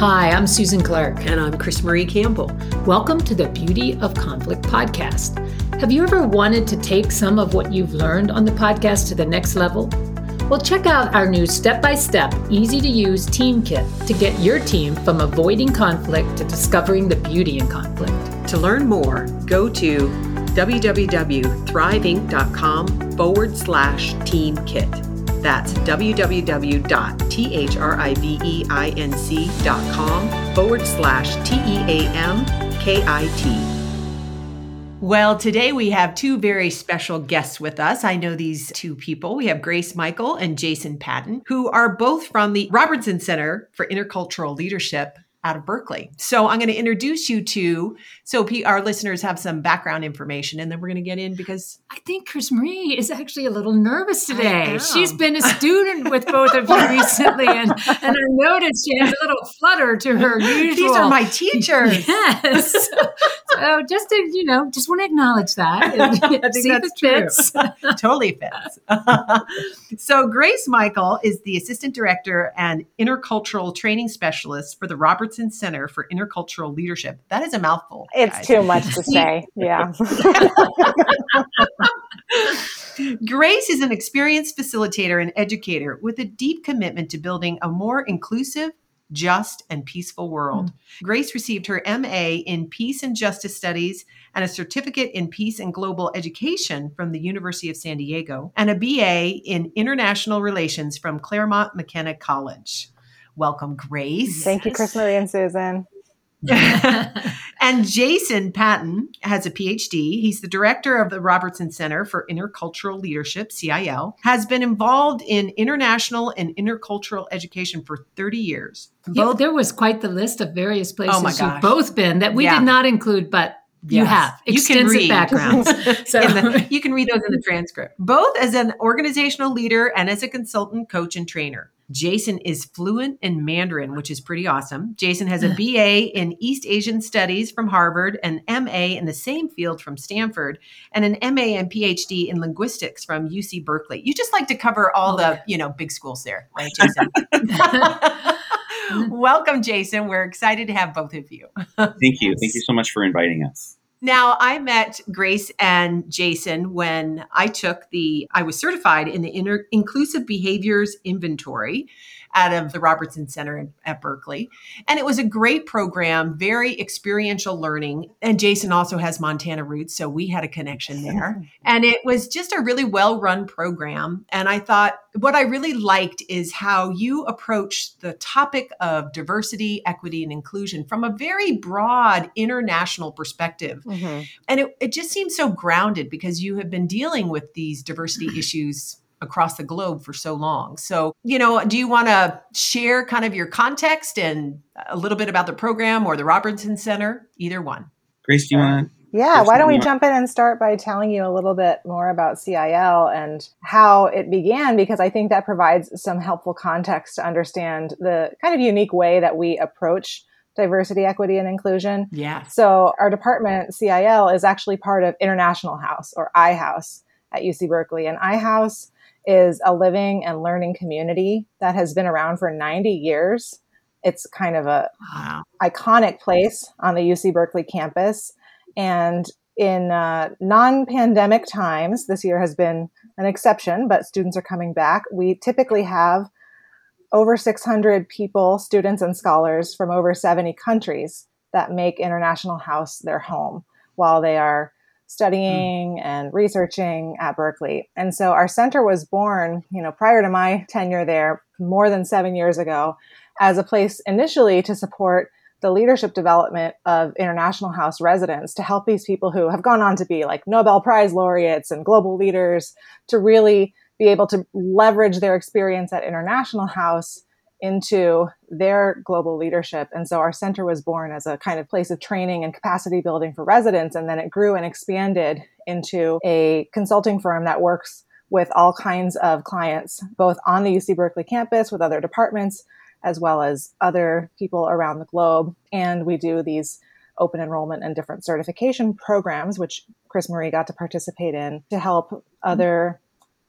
Hi, I'm Susan Clark. And I'm CrisMarie Campbell. Welcome to the Beauty of Conflict podcast. Have you ever wanted to take some of what you've learned on the podcast to the next level? Well, check out our new step by step, easy to use team kit to get your team from avoiding conflict to discovering the beauty in conflict. To learn more, go to www.thriveinc.com forward slash team kit. That's www.thriveinc.com forward slash T E A M K I T. Well, today we have two very special guests with us. I know these two people. We have Grace Michel and Jason Patent, who are both from the Robertson Center for Intercultural Leadership out of Berkeley. So I'm going to introduce you to so our listeners have some background information, and then we're going to get in because I think CrisMarie is actually a little nervous today. She's been a student with both of you recently, and and I noticed she has a little flutter to her usual. These are my teachers. Yes. So, so just to you know, just want to acknowledge that. I think that's fits. totally fits. so Grace Michel is the assistant director and intercultural training specialist for the Robert Robertson Center for Intercultural Leadership. That is a mouthful. It's guys. too much to say. Yeah. Grace is an experienced facilitator and educator with a deep commitment to building a more inclusive, just, and peaceful world. Mm. Grace received her MA in Peace and Justice Studies and a certificate in Peace and Global Education from the University of San Diego and a BA in International Relations from Claremont McKenna College. Welcome, Grace. Thank you, CrisMarie and Susan. and Jason Patent has a PhD. He's the director of the Robertson Center for Intercultural Leadership, CIL, has been involved in international and intercultural education for 30 years. Both, there was quite the list of various places oh you've both been that we yeah. did not include, but you yes. have extensive you backgrounds. so the, you can read those in the transcript. Both as an organizational leader and as a consultant, coach, and trainer. Jason is fluent in Mandarin, which is pretty awesome. Jason has a BA in East Asian Studies from Harvard, an MA in the same field from Stanford, and an MA and PhD in linguistics from UC Berkeley. You just like to cover all the, you know, big schools there, right, Jason? Welcome, Jason. We're excited to have both of you. Thank you. Thank you so much for inviting us. Now, I met Grace and Jason when I took the, I was certified in the Inclusive Behaviors Inventory out of the Robertson Center at Berkeley. And it was a great program, very experiential learning. And Jason also has Montana roots, so we had a connection there. And it was just a really well run program. And I thought what I really liked is how you approach the topic of diversity, equity, and inclusion from a very broad international perspective. Mm-hmm. And it, it just seems so grounded because you have been dealing with these diversity issues across the globe for so long. So, you know, do you want to share kind of your context and a little bit about the program or the Robertson Center? Either one. Grace, do you want to? Yeah, why don't we jump in and start by telling you a little bit more about CIL and how it began? Because I think that provides some helpful context to understand the kind of unique way that we approach diversity, equity, and inclusion. Yeah. So, our department, CIL, is actually part of International House or iHouse at UC Berkeley. And iHouse is a living and learning community that has been around for 90 years. It's kind of a wow. iconic place on the UC Berkeley campus. And in uh, non pandemic times, this year has been an exception, but students are coming back. We typically have over 600 people, students, and scholars from over 70 countries that make International House their home while they are studying mm. and researching at Berkeley. And so our center was born, you know, prior to my tenure there, more than seven years ago, as a place initially to support the leadership development of International House residents to help these people who have gone on to be like Nobel Prize laureates and global leaders to really be able to leverage their experience at International House into their global leadership. And so our center was born as a kind of place of training and capacity building for residents. And then it grew and expanded into a consulting firm that works with all kinds of clients, both on the UC Berkeley campus with other departments, as well as other people around the globe. And we do these open enrollment and different certification programs, which CrisMarie got to participate in to help other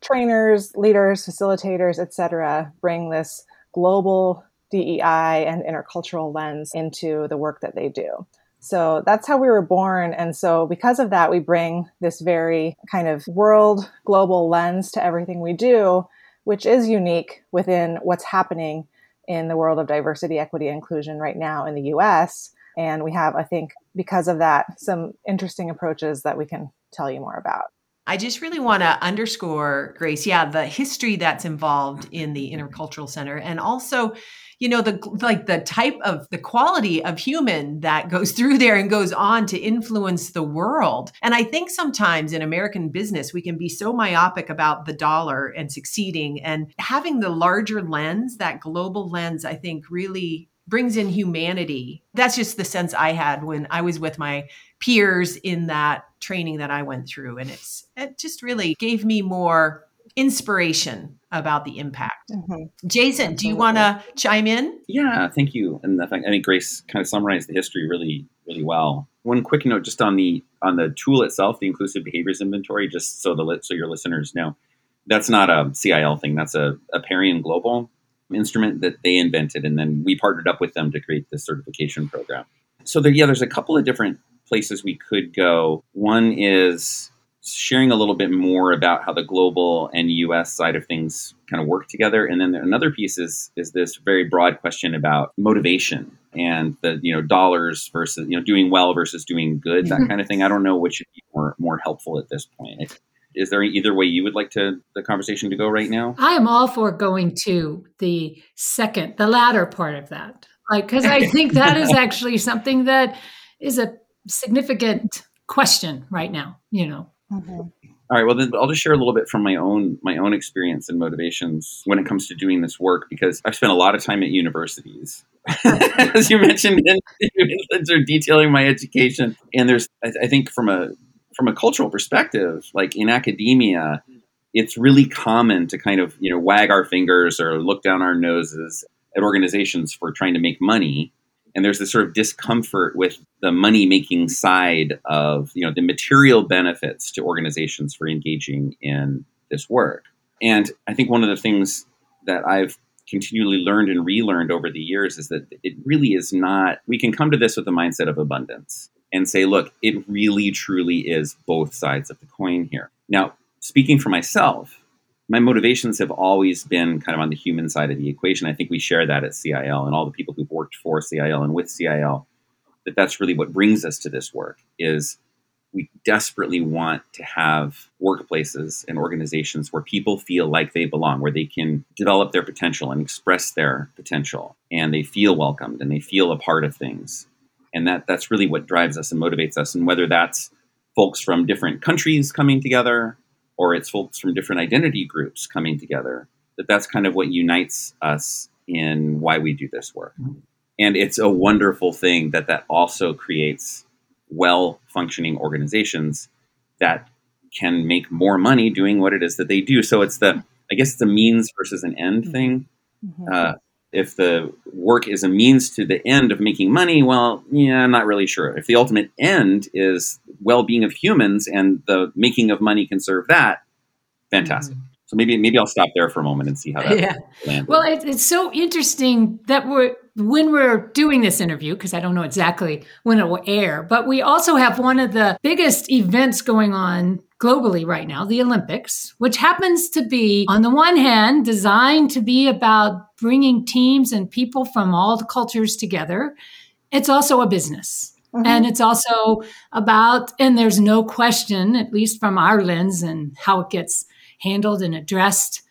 trainers, leaders, facilitators, et cetera, bring this global DEI and intercultural lens into the work that they do. So that's how we were born. And so, because of that, we bring this very kind of world global lens to everything we do, which is unique within what's happening in the world of diversity, equity, inclusion right now in the US. And we have, I think, because of that, some interesting approaches that we can tell you more about. I just really want to underscore, Grace, yeah, the history that's involved in the mm-hmm. Intercultural Center and also you know the like the type of the quality of human that goes through there and goes on to influence the world. And i think sometimes in american business we can be so myopic about the dollar and succeeding and having the larger lens that global lens i think really brings in humanity. That's just the sense i had when i was with my peers in that training that i went through and it's it just really gave me more inspiration about the impact. Mm-hmm. Jason, do you want to chime in? Yeah, thank you. And the fact, I think Grace kind of summarized the history really, really well. One quick note, just on the on the tool itself, the Inclusive Behaviors Inventory, just so the so your listeners know, that's not a CIL thing. That's a, Aperian Global instrument that they invented, and then we partnered up with them to create this certification program. So there, yeah, there's a couple of different places we could go. One is sharing a little bit more about how the global and U.S. side of things kind of work together, and then another piece is is this very broad question about motivation and the you know dollars versus you know doing well versus doing good, that mm-hmm. kind of thing. I don't know which would be more more helpful at this point. Is there either way you would like to the conversation to go right now? I am all for going to the second, the latter part of that, like because I think that is actually something that is a significant question right now. You know, Mm-hmm. All right. Well, then I'll just share a little bit from my own my own experience and motivations when it comes to doing this work because I've spent a lot of time at universities, as you mentioned, in, in detailing my education. And there's, I, I think, from a from a cultural perspective, like in academia, it's really common to kind of you know wag our fingers or look down our noses at organizations for trying to make money. And there's this sort of discomfort with the money making side of you know the material benefits to organizations for engaging in this work. And i think one of the things that i've continually learned and relearned over the years is that it really is not we can come to this with the mindset of abundance and say look it really truly is both sides of the coin here. Now speaking for myself my motivations have always been kind of on the human side of the equation. I think we share that at CIL and all the people who've worked for CIL and with CIL that that's really what brings us to this work is we desperately want to have workplaces and organizations where people feel like they belong, where they can develop their potential and express their potential and they feel welcomed and they feel a part of things. And that that's really what drives us and motivates us. And whether that's folks from different countries coming together or it's folks from different identity groups coming together, that that's kind of what unites us in why we do this work. Mm-hmm. And it's a wonderful thing that that also creates well functioning organizations that can make more money doing what it is that they do. So it's the, I guess it's a means versus an end mm-hmm. thing. Mm-hmm. Uh, if the work is a means to the end of making money, well, yeah, I'm not really sure. If the ultimate end is well-being of humans and the making of money can serve that, fantastic. Mm-hmm. So maybe maybe I'll stop there for a moment and see how that yeah. lands. Well, it, it's so interesting that we're when we're doing this interview because I don't know exactly when it will air, but we also have one of the biggest events going on globally right now, the Olympics, which happens to be, on the one hand, designed to be about bringing teams and people from all the cultures together. It's also a business. Mm-hmm. And it's also about, and there's no question, at least from our lens and how it gets handled and addressed,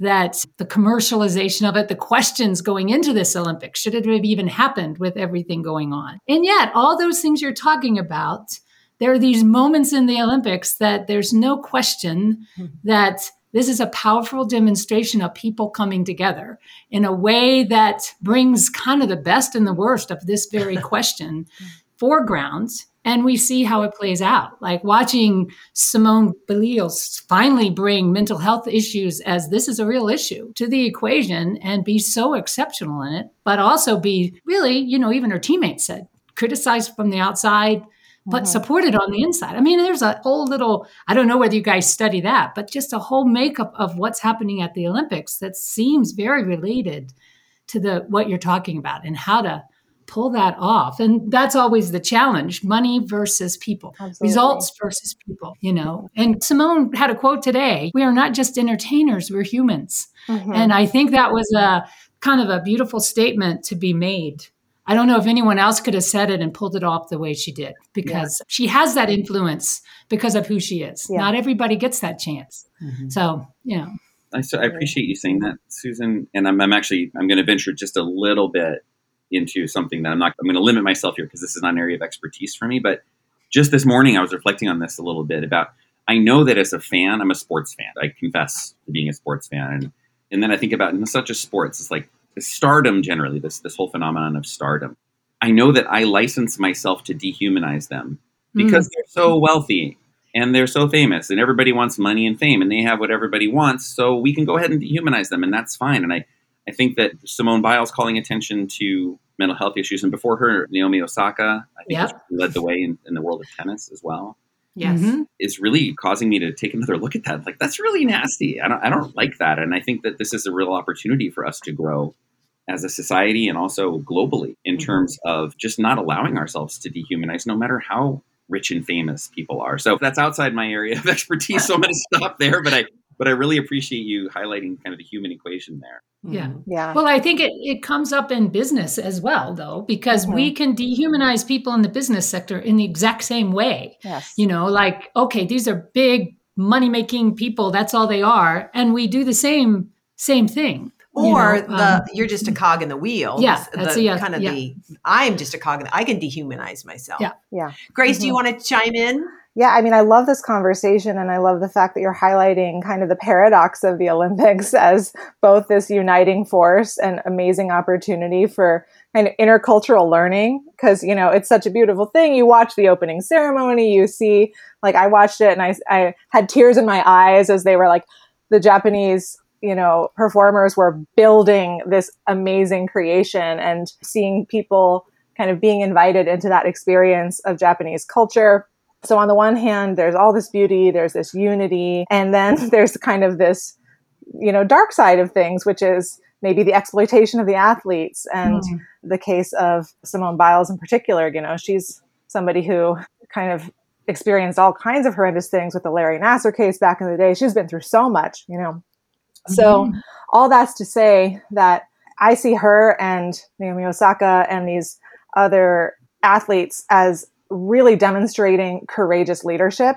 that the commercialization of it, the questions going into this Olympics, should it have even happened with everything going on? And yet, all those things you're talking about there are these moments in the Olympics that there's no question mm-hmm. that this is a powerful demonstration of people coming together in a way that brings kind of the best and the worst of this very question foregrounds and we see how it plays out. Like watching Simone Biles finally bring mental health issues as this is a real issue to the equation and be so exceptional in it, but also be really, you know, even her teammates said, criticized from the outside, but mm-hmm. supported on the inside. I mean, there's a whole little, I don't know whether you guys study that, but just a whole makeup of what's happening at the Olympics that seems very related to the what you're talking about and how to pull that off. And that's always the challenge money versus people, Absolutely. results versus people, you know. And Simone had a quote today we are not just entertainers, we're humans. Mm-hmm. And I think that was a kind of a beautiful statement to be made. I don't know if anyone else could have said it and pulled it off the way she did because yeah. she has that influence because of who she is. Yeah. Not everybody gets that chance. Mm-hmm. So, you know. I, so I appreciate you saying that, Susan. And I'm, I'm actually I'm going to venture just a little bit into something that I'm not, I'm going to limit myself here because this is not an area of expertise for me. But just this morning, I was reflecting on this a little bit about, I know that as a fan, I'm a sports fan. I confess to being a sports fan. And, and then I think about, it's such just sports, it's like stardom generally, this, this whole phenomenon of stardom. I know that I license myself to dehumanize them because mm. they're so wealthy and they're so famous and everybody wants money and fame and they have what everybody wants. So we can go ahead and dehumanize them and that's fine. And I, I think that Simone Biles calling attention to mental health issues, and before her, Naomi Osaka, I think yep. led the way in, in, the world of tennis as well. Yes, mm-hmm. is really causing me to take another look at that. Like that's really nasty. I don't, I don't like that, and I think that this is a real opportunity for us to grow as a society and also globally in mm-hmm. terms of just not allowing ourselves to dehumanize, no matter how rich and famous people are. So that's outside my area of expertise. So I'm going to stop there. But I, but I really appreciate you highlighting kind of the human equation there. Yeah. Mm-hmm. Yeah. Well, I think it, it comes up in business as well, though, because mm-hmm. we can dehumanize people in the business sector in the exact same way. Yes. You know, like, okay, these are big money making people. That's all they are. And we do the same, same thing. Or you know, the um, you're just a cog in the wheel. Yeah, that's the, a, kind of yeah. the I'm just a cog. In the, I can dehumanize myself. Yeah, yeah. Grace, mm-hmm. do you mm-hmm. want to chime in? Yeah, I mean, I love this conversation and I love the fact that you're highlighting kind of the paradox of the Olympics as both this uniting force and amazing opportunity for kind of intercultural learning. Cause, you know, it's such a beautiful thing. You watch the opening ceremony, you see, like, I watched it and I, I had tears in my eyes as they were like, the Japanese you know performers were building this amazing creation and seeing people kind of being invited into that experience of Japanese culture so on the one hand, there's all this beauty, there's this unity, and then there's kind of this, you know, dark side of things, which is maybe the exploitation of the athletes and mm. the case of Simone Biles in particular, you know, she's somebody who kind of experienced all kinds of horrendous things with the Larry Nassar case back in the day. She's been through so much, you know. So mm-hmm. all that's to say that I see her and Naomi Osaka and these other athletes as really demonstrating courageous leadership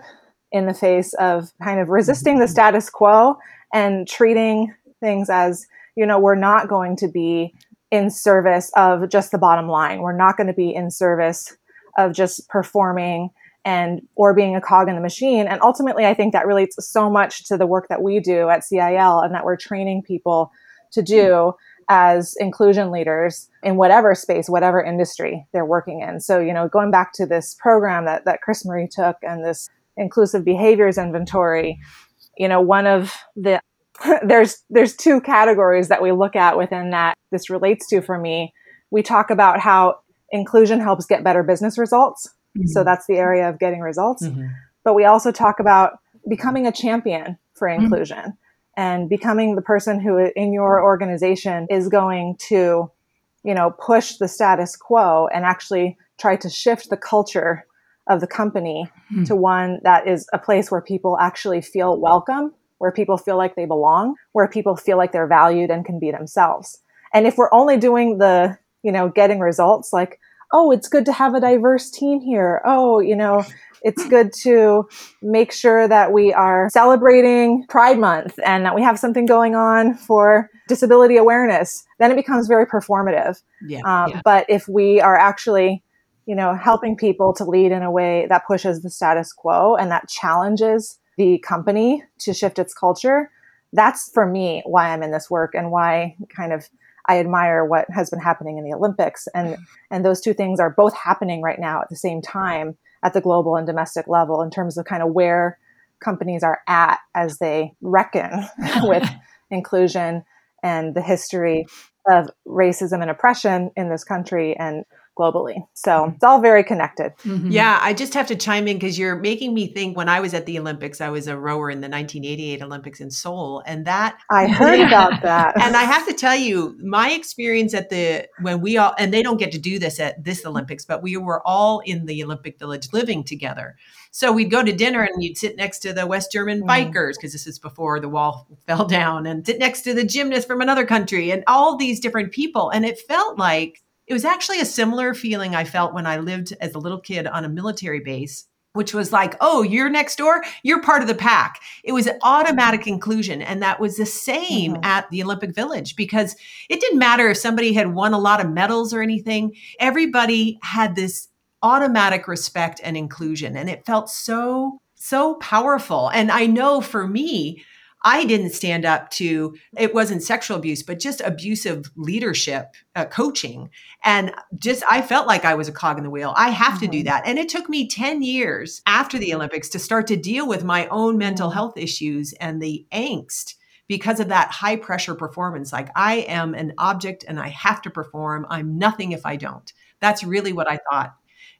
in the face of kind of resisting the status quo and treating things as, you know, we're not going to be in service of just the bottom line. We're not going to be in service of just performing and or being a cog in the machine. And ultimately, I think that relates so much to the work that we do at CIL and that we're training people to do as inclusion leaders in whatever space, whatever industry they're working in. So, you know, going back to this program that, that CrisMarie took and this inclusive behaviors inventory, you know, one of the there's there's two categories that we look at within that this relates to for me. We talk about how inclusion helps get better business results. Mm-hmm. So that's the area of getting results. Mm-hmm. But we also talk about becoming a champion for mm-hmm. inclusion. Mm-hmm and becoming the person who in your organization is going to you know push the status quo and actually try to shift the culture of the company mm. to one that is a place where people actually feel welcome where people feel like they belong where people feel like they're valued and can be themselves and if we're only doing the you know getting results like oh it's good to have a diverse team here oh you know it's good to make sure that we are celebrating Pride Month and that we have something going on for disability awareness. Then it becomes very performative. Yeah, um, yeah. But if we are actually, you know, helping people to lead in a way that pushes the status quo and that challenges the company to shift its culture, that's for me why I'm in this work and why kind of I admire what has been happening in the Olympics. And mm-hmm. and those two things are both happening right now at the same time at the global and domestic level in terms of kind of where companies are at as they reckon with inclusion and the history of racism and oppression in this country and globally. So it's all very connected. Mm-hmm. Yeah, I just have to chime in because you're making me think when I was at the Olympics, I was a rower in the 1988 Olympics in Seoul. And that I heard yeah. about that. and I have to tell you, my experience at the when we all and they don't get to do this at this Olympics, but we were all in the Olympic Village living together. So we'd go to dinner and you'd sit next to the West German mm. bikers because this is before the wall fell down and sit next to the gymnast from another country and all these different people. And it felt like it was actually a similar feeling I felt when I lived as a little kid on a military base which was like, oh, you're next door, you're part of the pack. It was automatic inclusion. And that was the same mm-hmm. at the Olympic Village because it didn't matter if somebody had won a lot of medals or anything. Everybody had this automatic respect and inclusion. And it felt so, so powerful. And I know for me, I didn't stand up to it wasn't sexual abuse, but just abusive leadership uh, coaching. And just I felt like I was a cog in the wheel. I have mm-hmm. to do mm-hmm. that. And it took me 10 years after the Olympics to start to deal with my own mental mm-hmm. health issues and the angst because of that high pressure performance. Like I am an object and I have to perform. I'm nothing if I don't. That's really what I thought.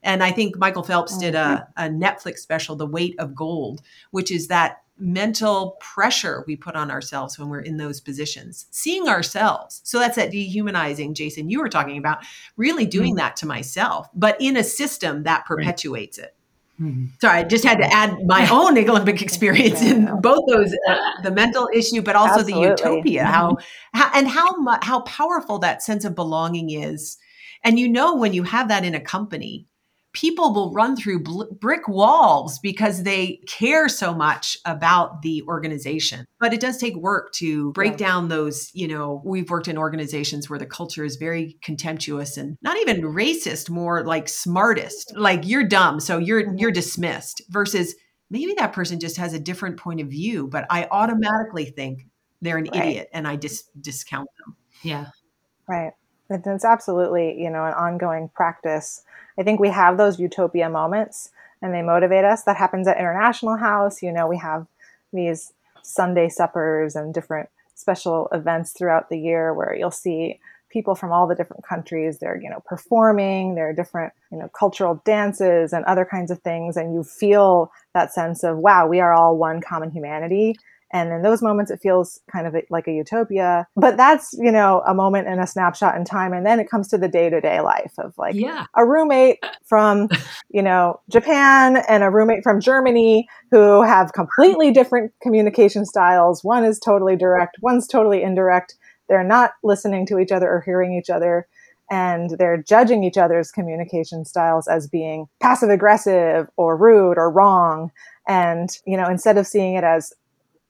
And I think Michael Phelps did a, a Netflix special, The Weight of Gold, which is that mental pressure we put on ourselves when we're in those positions, seeing ourselves. So that's that dehumanizing, Jason, you were talking about, really doing mm-hmm. that to myself, but in a system that perpetuates right. it. Mm-hmm. Sorry, I just had to add my own Olympic experience in both those, uh, the mental issue, but also Absolutely. the utopia. Mm-hmm. How, how and how mu- how powerful that sense of belonging is. And you know when you have that in a company, people will run through bl- brick walls because they care so much about the organization. But it does take work to break yeah. down those, you know, we've worked in organizations where the culture is very contemptuous and not even racist, more like smartest. Like you're dumb, so you're mm-hmm. you're dismissed versus maybe that person just has a different point of view, but I automatically think they're an right. idiot and I just dis- discount them. Yeah. Right. It's absolutely, you know, an ongoing practice I think we have those utopia moments and they motivate us. That happens at International House. You know, we have these Sunday suppers and different special events throughout the year where you'll see people from all the different countries they're you know performing there are different you know cultural dances and other kinds of things and you feel that sense of wow we are all one common humanity and in those moments, it feels kind of like a utopia. But that's, you know, a moment and a snapshot in time. And then it comes to the day to day life of like yeah. a roommate from, you know, Japan and a roommate from Germany who have completely different communication styles. One is totally direct, one's totally indirect. They're not listening to each other or hearing each other and they're judging each other's communication styles as being passive aggressive or rude or wrong and you know instead of seeing it as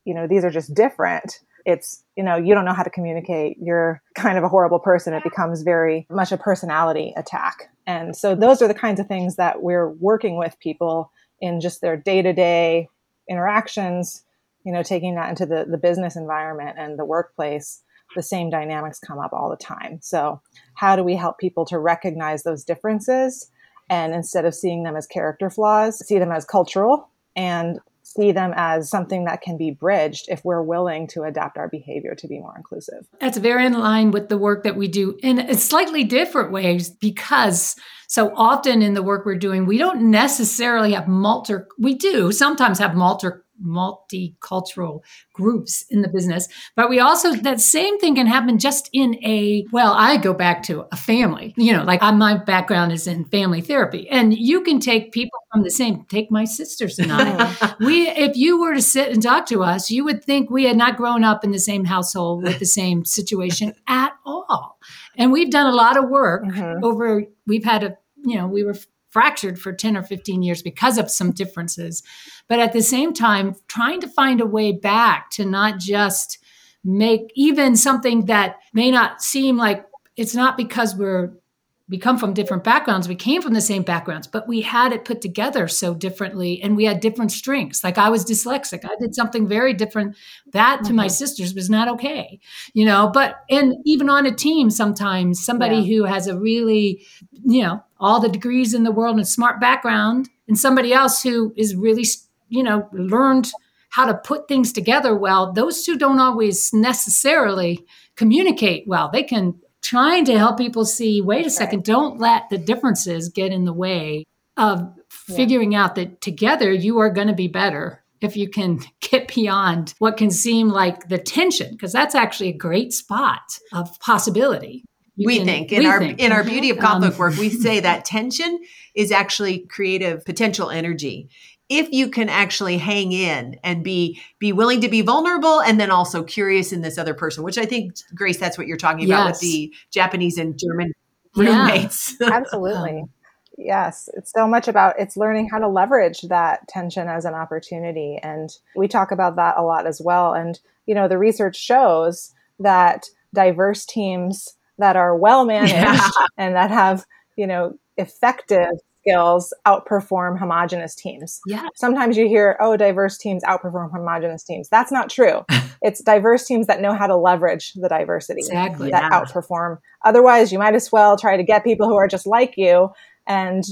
you know, these are just different. It's, you know, you don't know how to communicate. You're kind of a horrible person. It becomes very much a personality attack. And so those are the kinds of things that we're working with people in just their day to day interactions, you know, taking that into the, the business environment and the workplace. The same dynamics come up all the time. So, how do we help people to recognize those differences and instead of seeing them as character flaws, see them as cultural and see them as something that can be bridged if we're willing to adapt our behavior to be more inclusive. That's very in line with the work that we do in slightly different ways because so often in the work we're doing, we don't necessarily have multi, we do sometimes have multi multicultural groups in the business. But we also, that same thing can happen just in a, well, I go back to a family, you know, like my background is in family therapy. And you can take people from the same, take my sisters and I. we, if you were to sit and talk to us, you would think we had not grown up in the same household with the same situation at all. And we've done a lot of work mm-hmm. over, we've had a, you know, we were fractured for 10 or 15 years because of some differences. But at the same time, trying to find a way back to not just make even something that may not seem like it's not because we're we come from different backgrounds. We came from the same backgrounds, but we had it put together so differently and we had different strengths. Like I was dyslexic. I did something very different. That mm-hmm. to my mm-hmm. sisters was not okay, you know, but and even on a team, sometimes somebody yeah. who has a really, you know, all the degrees in the world and smart background and somebody else who is really, you know, learned how to put things together well, those two don't always necessarily communicate well. They can trying to help people see wait a second, don't let the differences get in the way of figuring out that together you are going to be better if you can get beyond what can seem like the tension because that's actually a great spot of possibility you we can, think in we our think. in our beauty of conflict um, work we say that tension is actually creative potential energy. If you can actually hang in and be be willing to be vulnerable and then also curious in this other person which i think grace that's what you're talking about with the japanese and german roommates. Yeah, absolutely. Yes it's so much about it's learning how to leverage that tension as an opportunity and we talk about that a lot as well and you know the research shows that diverse teams that are well managed yeah. and that have you know effective skills outperform homogenous teams. Yeah. Sometimes you hear, oh, diverse teams outperform homogenous teams. That's not true. it's diverse teams that know how to leverage the diversity exactly. that yeah. outperform. Otherwise, you might as well try to get people who are just like you and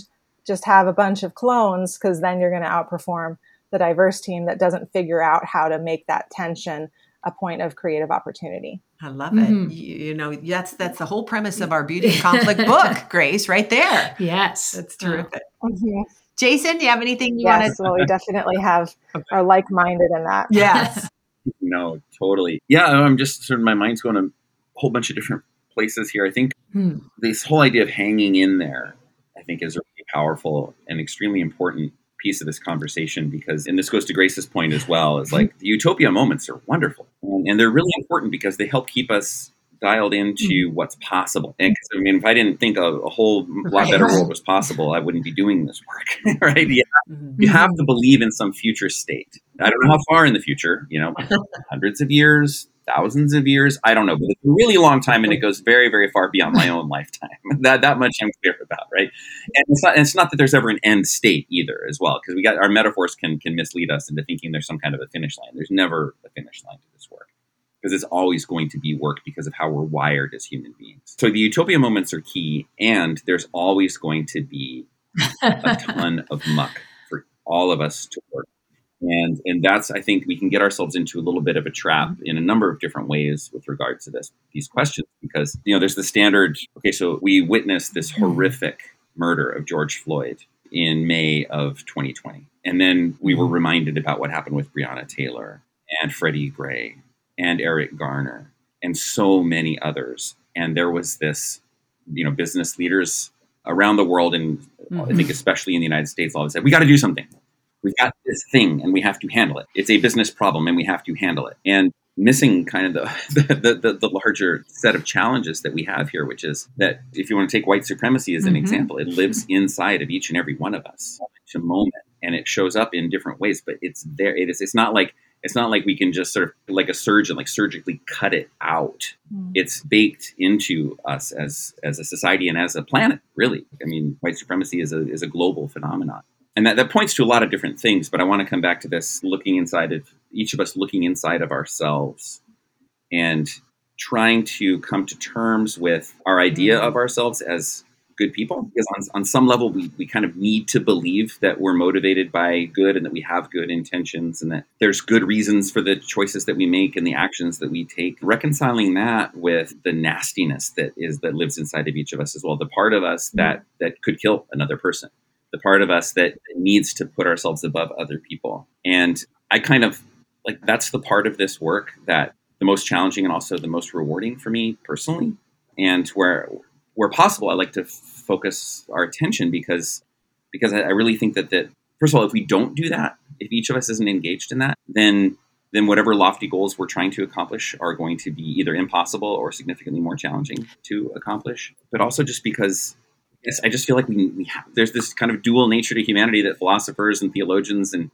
just have a bunch of clones because then you're going to outperform the diverse team that doesn't figure out how to make that tension a point of creative opportunity. I love mm-hmm. it. You, you, know, that's that's the whole premise of our beauty conflict book, Grace, right there. Yes, that's terrific. Mm-hmm. Jason, do you have anything you yes, want to? Well, we definitely have are like minded in that. Yes. no, totally. Yeah, I'm just sort of my mind's going a whole bunch of different places here. I think hmm. this whole idea of hanging in there, I think, is really powerful and extremely important piece of this conversation because, and this goes to Grace's point as well, is like the utopia moments are wonderful and, and they're really important because they help keep us dialed into mm-hmm. what's possible. And I mean, if I didn't think a, a whole lot better world was possible, I wouldn't be doing this work, right? You have, mm-hmm. you have to believe in some future state. I don't know how far in the future, you know, hundreds of years, thousands of years. I don't know, but it's a really long time, and it goes very, very far beyond my own lifetime. that that much I'm clear about, right? And it's not. it's not that there's ever an end state either, as well, because we got our metaphors can can mislead us into thinking there's some kind of a finish line. There's never a finish line to this work because it's always going to be work because of how we're wired as human beings. So the utopia moments are key, and there's always going to be a ton of muck for all of us to work and and that's i think we can get ourselves into a little bit of a trap in a number of different ways with regards to this these questions because you know there's the standard okay so we witnessed this horrific murder of george floyd in may of 2020 and then we were reminded about what happened with breonna taylor and freddie gray and eric garner and so many others. And there was this you know business leaders around the world and mm-hmm. i think especially in the united states all of a sudden we got to do something. We've got this thing and we have to handle it. It's a business problem and we have to handle it. And missing kind of the, the, the, the, larger set of challenges that we have here, which is that if you want to take white supremacy as an mm-hmm. example, it lives inside of each and every one of us to moment and it shows up in different ways, but it's there. It is, it's not like, it's not like we can just sort of like a surgeon, like surgically cut it out. Mm. It's baked into us as, as a society and as a planet, really. I mean, white supremacy is a, is a global phenomenon and that, that points to a lot of different things but i want to come back to this looking inside of each of us looking inside of ourselves and trying to come to terms with our idea mm-hmm. of ourselves as good people because on, on some level we, we kind of need to believe that we're motivated by good and that we have good intentions and that there's good reasons for the choices that we make and the actions that we take. Reconciling that with the nastiness that is that lives inside of each of us as well the part of us mm-hmm. that that could kill another person the part of us that needs to put ourselves above other people. And I kind of like that's the part of this work that the most challenging and also the most rewarding for me personally. And where where possible, I like to f- focus our attention because because I, I really think that that first of all, if we don't do that, if each of us isn't engaged in that, then then whatever lofty goals we're trying to accomplish are going to be either impossible or significantly more challenging to accomplish. But also just because yes, I just feel like we, we have, there's this kind of dual nature to humanity that philosophers and theologians and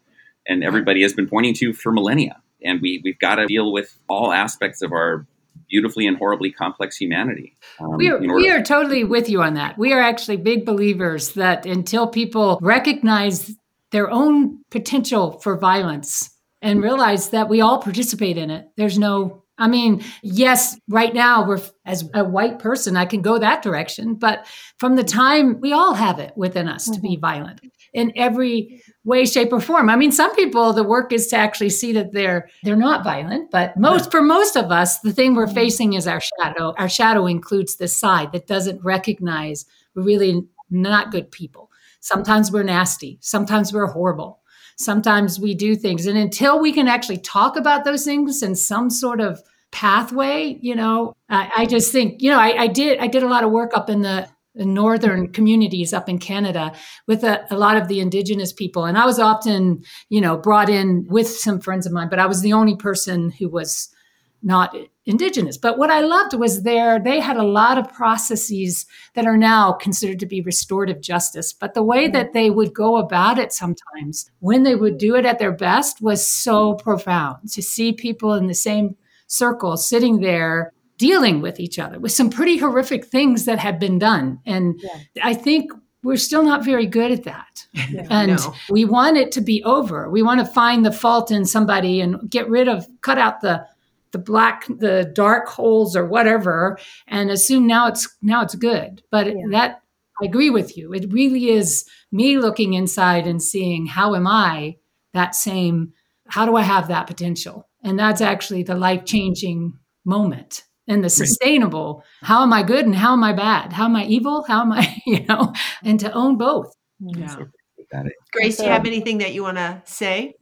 and everybody has been pointing to for millennia. And we we've got to deal with all aspects of our beautifully and horribly complex humanity. Um, we, are, we are totally with you on that. We are actually big believers that until people recognize their own potential for violence and realize that we all participate in it, there's no I mean, yes, right now we're as a white person, I can go that direction, but from the time we all have it within us mm-hmm. to be mm-hmm. violent. in every way shape or form i mean some people the work is to actually see that they're they're not violent but most for most of us the thing we're facing is our shadow our shadow includes the side that doesn't recognize we're really not good people sometimes we're nasty sometimes we're horrible sometimes we do things. And until we can actually talk about those things in some sort of pathway you know i, I just think you know I, I, did i did a lot of work up in the, the northern communities up in canada with a, a, lot of the indigenous people. And i was often you know brought in with some friends of mine but i was the only person who was not indigenous but what i loved was there they had a lot of processes that are now considered to be restorative justice but the way that they would go about it sometimes when they would do it at their best was so profound to see people in the same circle sitting there dealing with each other with some pretty horrific things that had been done. And yeah. I think we're still not very good at that. Yeah, and no. we want it to be over. We want to find the fault in somebody and get rid of, cut out the the black the dark holes or whatever and assume now it's now it's good but yeah. that i agree with you it really is me looking inside and seeing how am i that same how do i have that potential and that's actually the life changing moment and the sustainable. How am I good and how am I bad? How am I evil? How am I, you know, and to own both. Yeah. Grace, do you have anything that you want to say?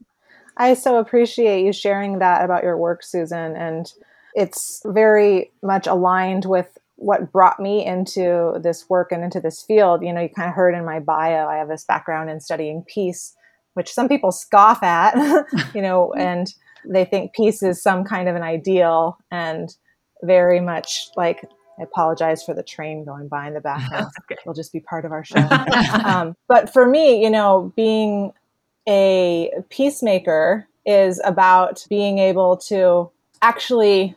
I so appreciate you sharing that about your work, Susan. And it's very much aligned with what brought me into this work and into this field. You know, you kind of heard in my bio, I have this background in studying peace, which some people scoff at, you know, and they think peace is some kind of an ideal and very much like I apologize for the train going by in the background. okay. It'll just be part of our show. um, but for me, you know, being a peacemaker is about being able to actually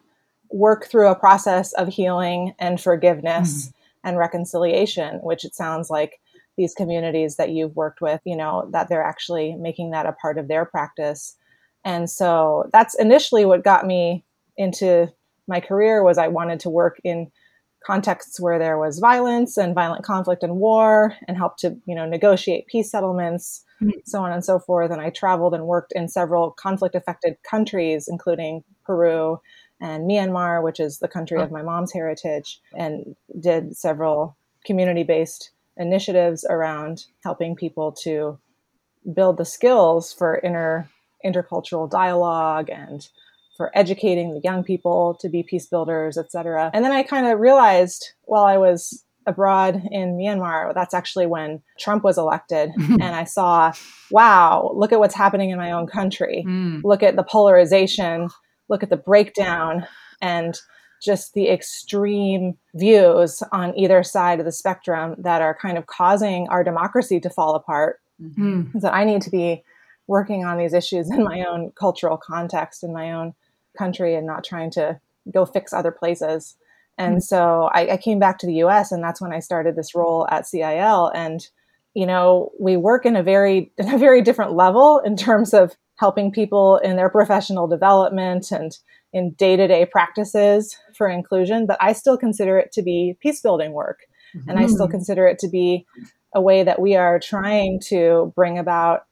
work through a process of healing and forgiveness mm-hmm. and reconciliation, which it sounds like these communities that you've worked with, you know, that they're actually making that a part of their practice and so that's initially what got me into my career was I wanted to work in contexts where there was violence and violent conflict and war and help to, you know, negotiate peace settlements, mm-hmm. so on and so forth. And I traveled and worked in several conflict affected countries, including Peru and Myanmar, which is the country oh. of my mom's heritage, and did several community based initiatives around helping people to build the skills for inner intercultural dialogue and for educating the young people to be peace builders, etc. And then I kind of realized while I was abroad in Myanmar, that's actually when Trump was elected. and I saw, wow, look at what's happening in my own country. Mm. Look at the polarization, look at the breakdown, and just the extreme views on either side of the spectrum that are kind of causing our democracy to fall apart. Mm-hmm. So I need to be working on these issues in my own cultural context in my own country and not trying to go fix other places. And mm-hmm. so I, I, came back to the US and that's when I started this role at CIL. And, you know, we work in a very in a very different level in terms of helping people in their professional development and in day-to-day practices for inclusion, but I still consider it to be peace building work. Mm-hmm. And I still mm-hmm. consider it to be a way that we are trying to bring about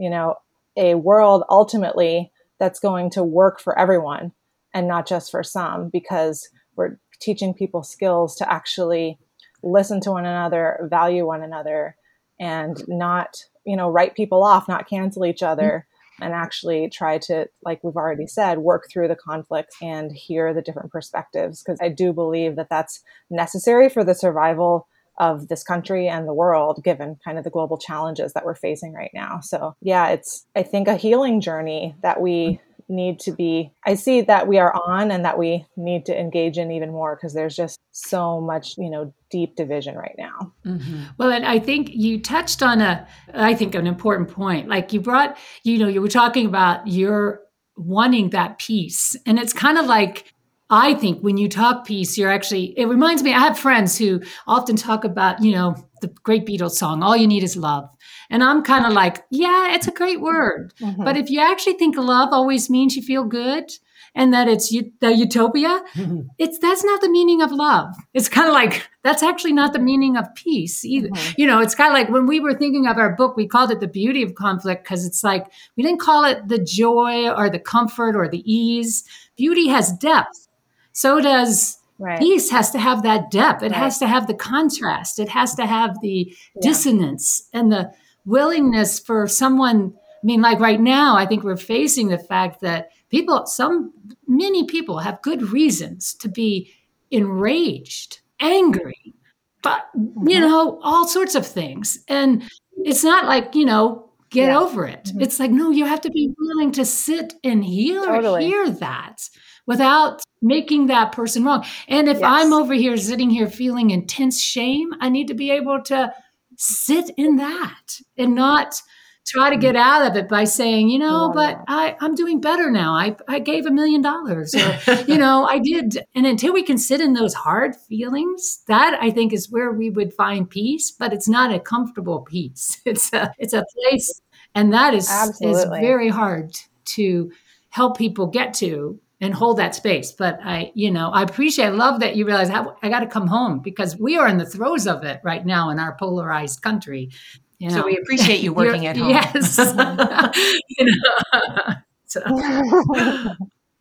you know, a world ultimately that's going to work for everyone and not just for some because we're teaching people skills to actually listen to one another, value one another, and not, you know, write people off, not cancel each other, mm-hmm. and actually try to, like we've already said, work through the conflicts and hear the different perspectives. Because I do believe that that's necessary for the survival of this country and the world given kind of the global challenges that we're facing right now. So, yeah, it's I think a healing journey that we need to be I see that we are on and that we need to engage in even more because there's just so much, you know, deep division right now. Mm-hmm. Well, and I think you touched on a I think an important point. Like you brought, you know, you were talking about your wanting that peace. And it's kind of like I think when you talk peace, you're actually, it reminds me, I have friends who often talk about, you know, the great Beatles song, All You Need Is Love. And I'm kind of like, yeah, it's a great word. Mm-hmm. But if you actually think love always means you feel good, and that it's the utopia. It's that's not the meaning of love. It's kind of like that's actually not the meaning of peace either. Mm-hmm. You know, it's kind of like when we were thinking of our book, we called it the beauty of conflict because it's like we didn't call it the joy or the comfort or the ease. Beauty has depth. So does Right. Peace has to have that depth. It right. has to have the contrast. It has to have the yeah. dissonance and the willingness for someone. I mean, like right now, I think we're facing the fact that people, some, many people have good reasons to be enraged, angry, but, mm-hmm. you know, all sorts of things. And it's not like, you know, get yeah. over it. Mm-hmm. It's like, no, you have to be willing to sit and hear, totally. hear that without making that person wrong. And if yes. I'm over here sitting here feeling intense shame, I need to be able to sit in that and not try to get out of it by saying, you know, but I, I'm doing better now. I, I gave a million dollars or, you know, I did. And until we can sit in those hard feelings, that I think is where we would find peace, but it's not a comfortable peace. It's a, it's a place. And that is, is very hard to help people get to and hold that space. But I, you know, I appreciate, I love that you realize how, I got to come home because we are in the throes of it right now in our polarized country. You know? So we appreciate you working at home. Yes. so.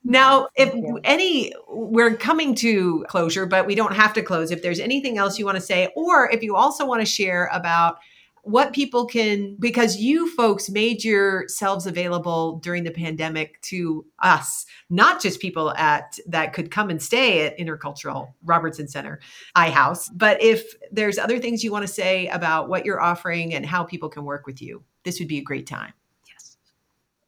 Now, if any, we're coming to closure, but we don't have to close. If there's anything else you want to say, or if you also want to share about what people can because you folks made yourselves available during the pandemic to us not just people at that could come and stay at intercultural robertson center ihouse. But if there's other things you want to say about what you're offering and how people can work with you this would be a great time. Yes.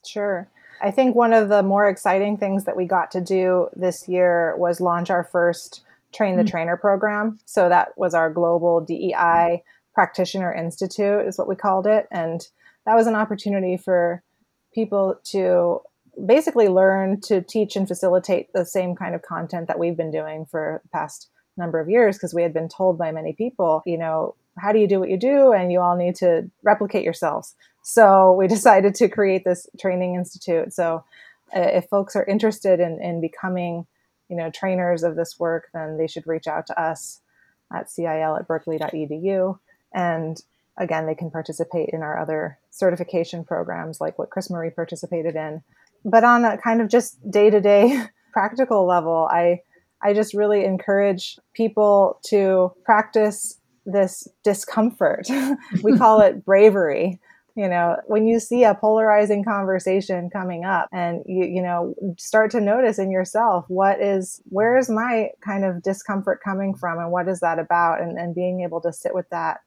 Sure. I think one of the more exciting things that we got to do this year was launch our first train the mm-hmm. trainer program. So that was our global dei practitioner institute is what we called it. And that was an opportunity for people to basically learn to teach and facilitate the same kind of content that we've been doing for the past number of years because we had been told by many people you know how do you do what you do? And you all need to replicate yourselves. So we decided to create this training institute. So uh, if folks are interested in, in becoming you know trainers of this work then they should reach out to us at cil at berkeley.edu and again, they can participate in our other certification programs like what CrisMarie participated in. But on a kind of just day to day practical level, I, I just really encourage people to practice this discomfort. we call it bravery. You know, when you see a polarizing conversation coming up and you, you know, start to notice in yourself what is, where is my kind of discomfort coming from and what is that about? And, and being able to sit with that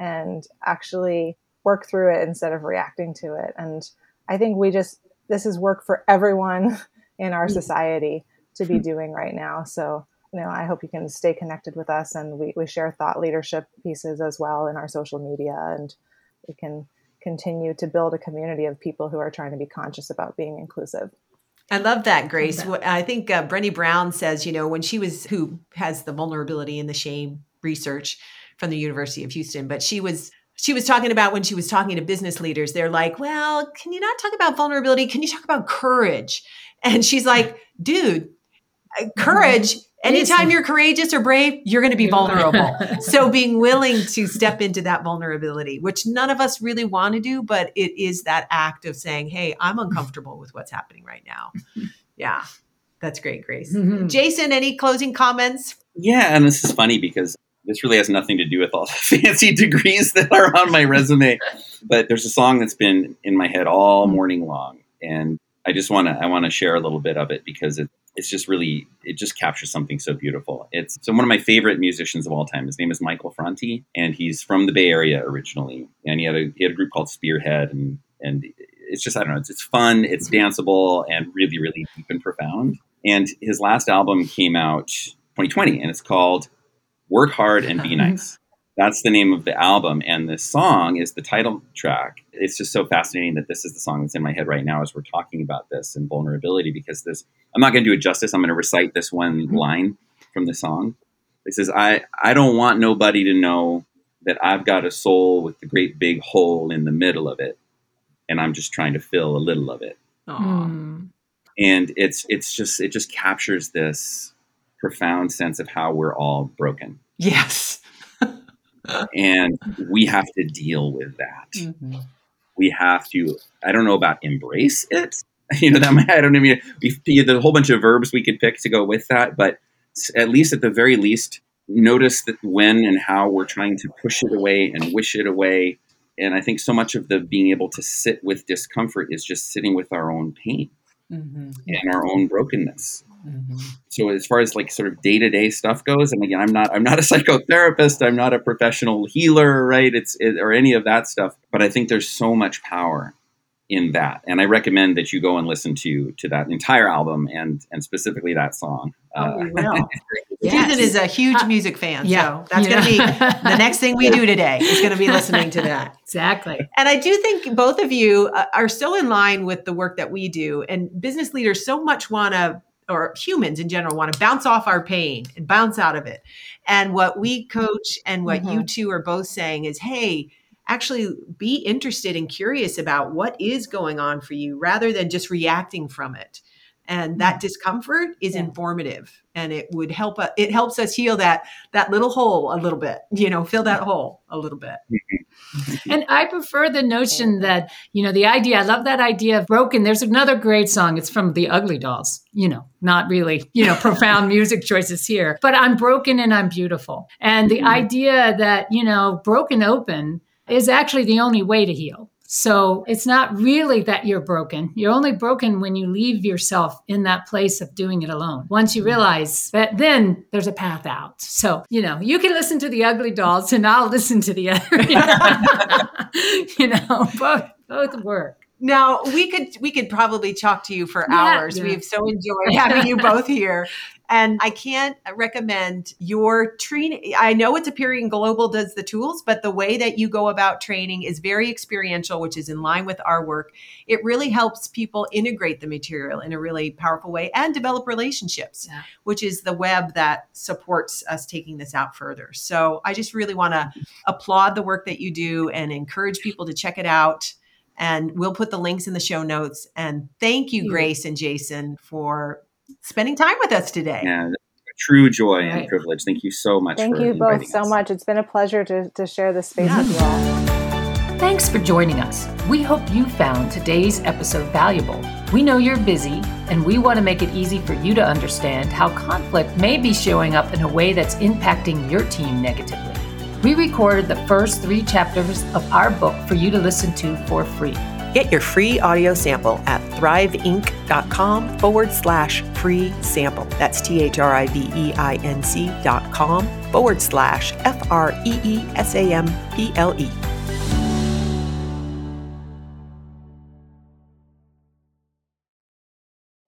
and actually work through it instead of reacting to it. And I think we just, this is work for everyone in our society to be doing right now. So, you know, I hope you can stay connected with us and we, we share thought leadership pieces as well in our social media and we can continue to build a community of people who are trying to be conscious about being inclusive. I love that, Grace. I think uh, Brené Brown says, you know, when she was, who has the vulnerability and the shame research, from the University of Houston, but she was she was talking about when she was talking to business leaders, they're like, "Well, can you not talk about vulnerability? Can you talk about courage?" And she's like, "Dude, uh, courage anytime you're courageous or brave you're going to be vulnerable so being willing to step into that vulnerability which none of us really want to do but it is that act of saying hey i'm uncomfortable with what's happening right now yeah that's great grace mm-hmm. jason any closing comments yeah and this is funny because this really has nothing to do with all the fancy degrees that are on my resume. But there's a song that's been in my head all mm-hmm. morning long, and I just want to I want to share a little bit of it because it, it's just really it just captures something so beautiful. It's so one of my favorite musicians of all time. His name is Michael Franti, and he's from the Bay Area originally, and he had a he had a group called Spearhead, and and it's just I don't know, it's, it's fun, it's mm-hmm. danceable, and really really deep and profound. And his last album came out 2020, and it's called Work Hard and Be Nice. That's the name of the album. And the song is the title track. It's just so fascinating that this is the song that's in my head right now as we're talking about this and vulnerability because this, I'm not going to do it justice. I'm going to recite this one mm-hmm. line from the song. It says, I, I don't want nobody to know that I've got a soul with a great big hole in the middle of it. And I'm just trying to fill a little of it. Mm. and it's it's just it just captures this profound sense of how we're all broken. Yes. and we have to deal with that. Mm-hmm. We have to, I don't know about embrace it. You know, that might, I don't even, we, there's a whole bunch of verbs we could pick to go with that, but at least at the very least, notice that when and how we're trying to push it away and wish it away. And I think so much of the being able to sit with discomfort is just sitting with our own pain mm-hmm. and our own brokenness. Mm-hmm. So as far as like sort of day to day stuff goes, and again, I'm not I'm not a psychotherapist, I'm not a professional healer, right? It's it, or any of that stuff. But I think there's so much power in that, and I recommend that you go and listen to to that entire album and and specifically that song. Oh, uh, we will. yes. Susan is a huge uh, music fan, yeah, so that's going to be the next thing we do today. Is going to be listening to that. Exactly. And I do think both of you uh, are so in line with the work that we do, and business leaders so much want to or humans in general want to bounce off our pain and bounce out of it. And what we coach and what mm-hmm. you two are both saying is, hey, actually be interested and curious about what is going on for you rather than just reacting from it and that mm-hmm. discomfort is yeah. informative and it would help uh, it helps us heal that that little hole a little bit you know fill that hole a little bit mm-hmm. and i prefer the notion that you know the idea i love that idea of broken. There's another great song. It's from the ugly dolls you know not really you know profound music choices here but i'm broken and i'm beautiful. And the mm-hmm. idea that you know broken open is actually the only way to heal so it's not really that you're broken. You're only broken when you leave yourself in that place of doing it alone. Once you mm-hmm. realize that, then there's a path out. So, you know, you can listen to the ugly dolls and I'll listen to the other. you know, both, both work. Now we could we could probably talk to you for yeah, hours. Yeah. We've so enjoyed having you both here. And I can't recommend your training. I know it's appearing Global does the tools, but the way that you go about training is very experiential, which is in line with our work. It really helps people integrate the material in a really powerful way and develop relationships, yeah. which is the web that supports us taking this out further. So I just really want to mm-hmm. applaud the work that you do and encourage people to check it out. And we'll put the links in the show notes. And thank you, Grace and Jason, for spending time with us today. Yeah, true joy right. and privilege. Thank you so much. Thank you both so us. much. It's been a pleasure to, to share this space yeah. with you all. Thanks for joining us. We hope you found today's episode valuable. We know you're busy, and we want to make it easy for you to understand how conflict may be showing up in a way that's impacting your team negatively. We recorded the first three chapters of our book for you to listen to for free. Get your free audio sample at thriveinc.com forward slash free sample. That's T H R I V E I N C dot com forward slash F R E E S A M P L E.